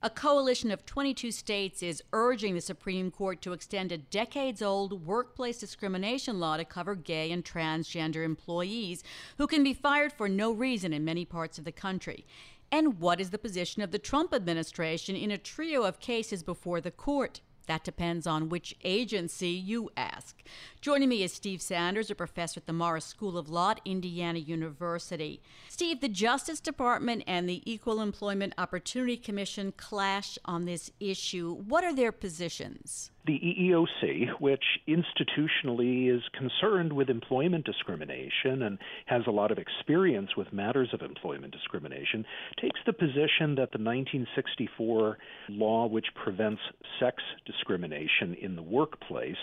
A coalition of 22 states is urging the Supreme Court to extend a decades old workplace discrimination law to cover gay and transgender employees who can be fired for no reason in many parts of the country. And what is the position of the Trump administration in a trio of cases before the court? That depends on which agency you ask. Joining me is Steve Sanders, a professor at the Maurer School of Law at Indiana University. Steve, the Justice Department and the Equal Employment Opportunity Commission clash on this issue. What are their positions? The EEOC, which institutionally is concerned with employment discrimination and has a lot of experience with matters of employment discrimination, takes the position that the 1964 law, which prevents sex discrimination in the workplace,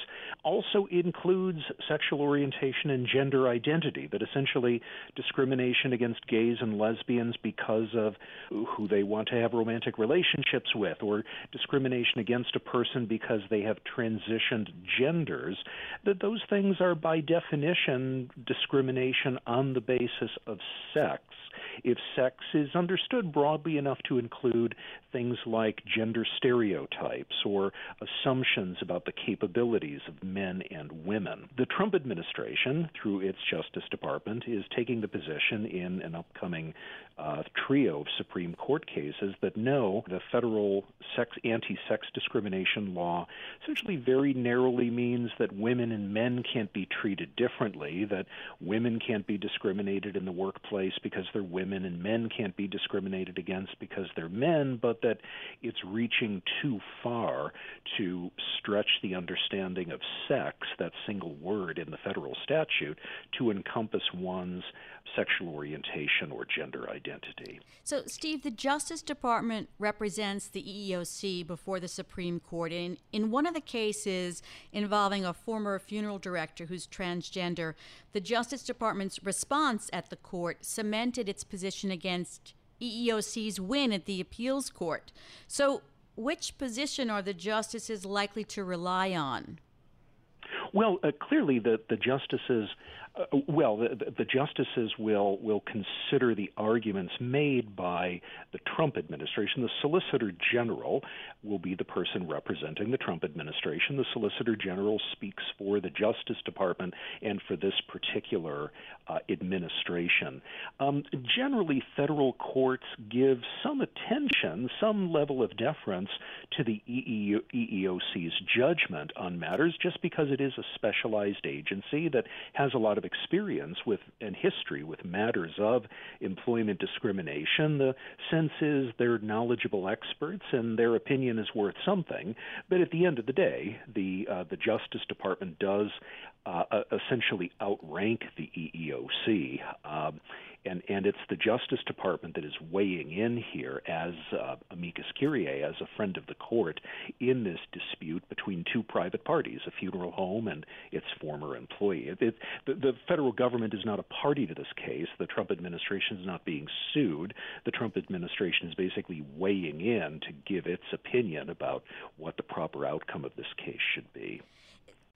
also includes sexual orientation and gender identity, that essentially discrimination against gays and lesbians because of who they want to have romantic relationships with, or discrimination against a person because they have have transitioned genders, that those things are by definition discrimination on the basis of sex. If sex is understood broadly enough to include things like gender stereotypes or assumptions about the capabilities of men and women. The Trump administration, through its Justice Department, is taking the position in an upcoming uh, trio of Supreme Court cases that know the federal sex anti-sex discrimination law essentially very narrowly means that women and men can't be treated differently, that women can't be discriminated in the workplace because they're women and men can't be discriminated against because they're men, but that it's reaching too far to stretch the understanding of sex, that single word in the federal statute, to encompass one's sexual orientation or gender identity. So, Steve, the Justice Department represents the EEOC before the Supreme Court. In, in one of the cases involving a former funeral director who's transgender, the Justice Department's response at the court cemented its position against EEOC's win at the appeals court. So, which position are the justices likely to rely on? Well, uh, clearly the, the justices uh, well, the, the, justices will will consider the arguments made by the Trump administration. The Solicitor General will be the person representing the Trump administration. The Solicitor General speaks for the Justice Department and for this particular uh, administration. Um, generally, federal courts give some attention, some level of deference to the EEOC's judgment on matters, just because it is a specialized agency that has a lot of experience with and history with matters of employment discrimination. The sense is they're knowledgeable experts and their opinion is worth something. But at the end of the day, the uh, the Justice Department does uh, essentially outrank the EEOC. Um, and and it's the Justice Department that is weighing in here as uh, amicus curiae, as a friend of the court, in this dispute between two private parties, a funeral home and its former employee. It, it, the, the federal government is not a party to this case. The Trump administration is not being sued. The Trump administration is basically weighing in to give its opinion about what the proper outcome of this case should be.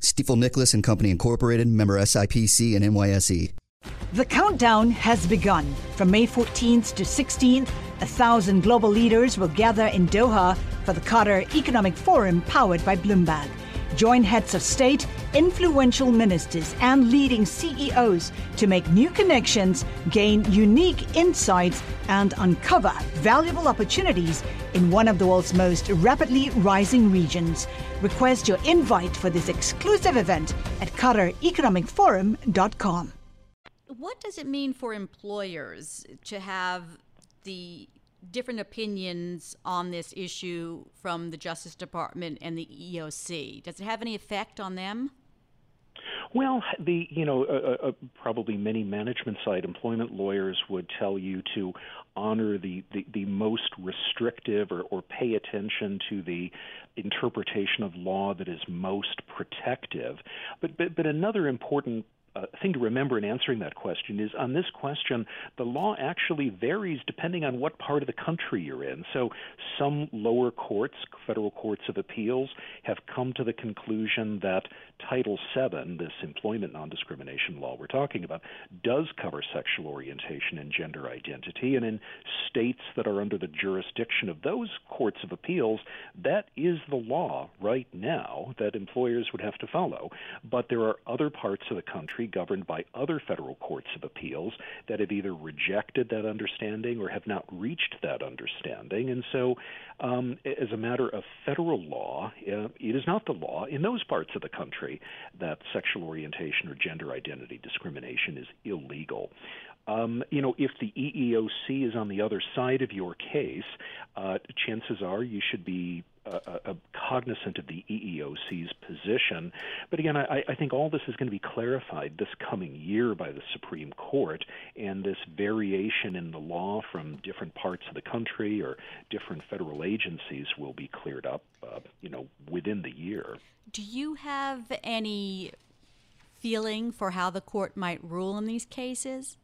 Stifel Nicolaus and Company Incorporated, member SIPC and NYSE. The countdown has begun. From May 14th to 16th, a thousand global leaders will gather in Doha for the Qatar Economic Forum powered by Bloomberg. Join heads of state, influential ministers, and leading CEOs to make new connections, gain unique insights, and uncover valuable opportunities in one of the world's most rapidly rising regions. Request your invite for this exclusive event at QatarEconomicForum.com. What does it mean for employers to have the different opinions on this issue from the Justice Department and the EEOC? Does it have any effect on them? Well, the you know uh, uh, probably many management side employment lawyers would tell you to honor the, the, the most restrictive or, or pay attention to the interpretation of law that is most protective. But but, but another important uh, thing to remember in answering that question is on this question, the law actually varies depending on what part of the country you're in. So some lower courts, federal courts of appeals, have come to the conclusion that Title VII, this employment non discrimination law we're talking about, does cover sexual orientation and gender identity. And in states that are under the jurisdiction of those courts of appeals, that is the law right now that employers would have to follow. But there are other parts of the country governed by other federal courts of appeals that have either rejected that understanding or have not reached that understanding. And so, um, as a matter of federal law, uh, it is not the law in those parts of the country that sexual orientation or gender identity discrimination is illegal. Um, you know, if the EEOC is on the other side of your case, uh, chances are you should be uh, uh, cognizant of the EEOC's position. But again, I, I think all this is going to be clarified this coming year by the Supreme Court, and this variation in the law from different parts of the country or different federal agencies will be cleared up, uh, you know, within the year. Do you have any feeling for how the court might rule in these cases?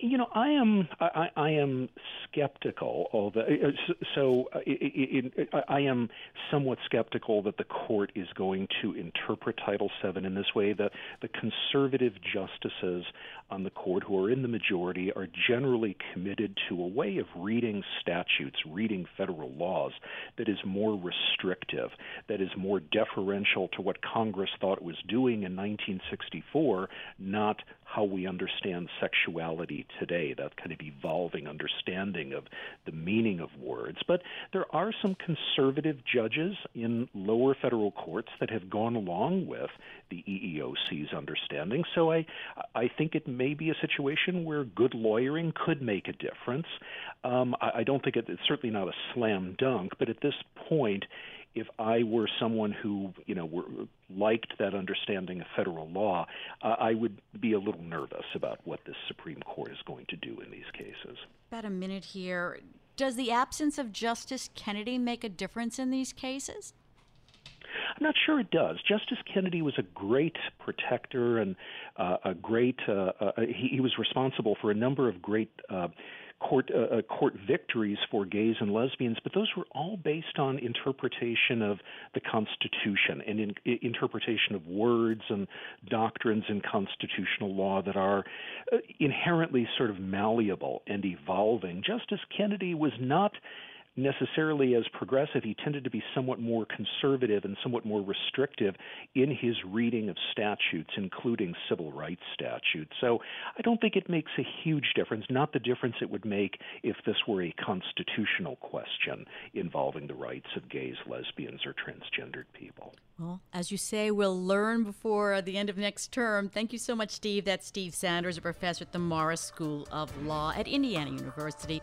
You know, I am I, I am skeptical. Although, uh, so uh, it, it, I am somewhat skeptical that the court is going to interpret Title VII in this way. The the conservative justices on the court, who are in the majority, are generally committed to a way of reading statutes, reading federal laws that is more restrictive, that is more deferential to what Congress thought it was doing in 1964, not how we understand sexuality today, that kind of evolving understanding of the meaning of words. But there are some conservative judges in lower federal courts that have gone along with the EEOC's understanding. So I, I think it may be a situation where good lawyering could make a difference. Um, I, I don't think it, it's certainly not a slam dunk, but at this point, if I were someone who, you know, were, liked that understanding of federal law, uh, I would be a little nervous about what the Supreme Court is going to do in these cases. About a minute here. Does the absence of Justice Kennedy make a difference in these cases? I'm not sure it does. Justice Kennedy was a great protector and uh, a great. Uh, uh, he, he, was responsible for a number of great uh, court uh, uh, court victories for gays and lesbians, but those were all based on interpretation of the Constitution and in, in, interpretation of words and doctrines in constitutional law that are uh, inherently sort of malleable and evolving. Justice Kennedy was not necessarily as progressive. He tended to be somewhat more conservative and somewhat more restrictive in his reading of statutes, including civil rights statutes. So I don't think it makes a huge difference, not the difference it would make if this were a constitutional question involving the rights of gays, lesbians, or transgendered people. Well, as you say, we'll learn before the end of next term. Thank you so much, Steve. That's Steve Sanders, a professor at the Maurer School of Law at Indiana University.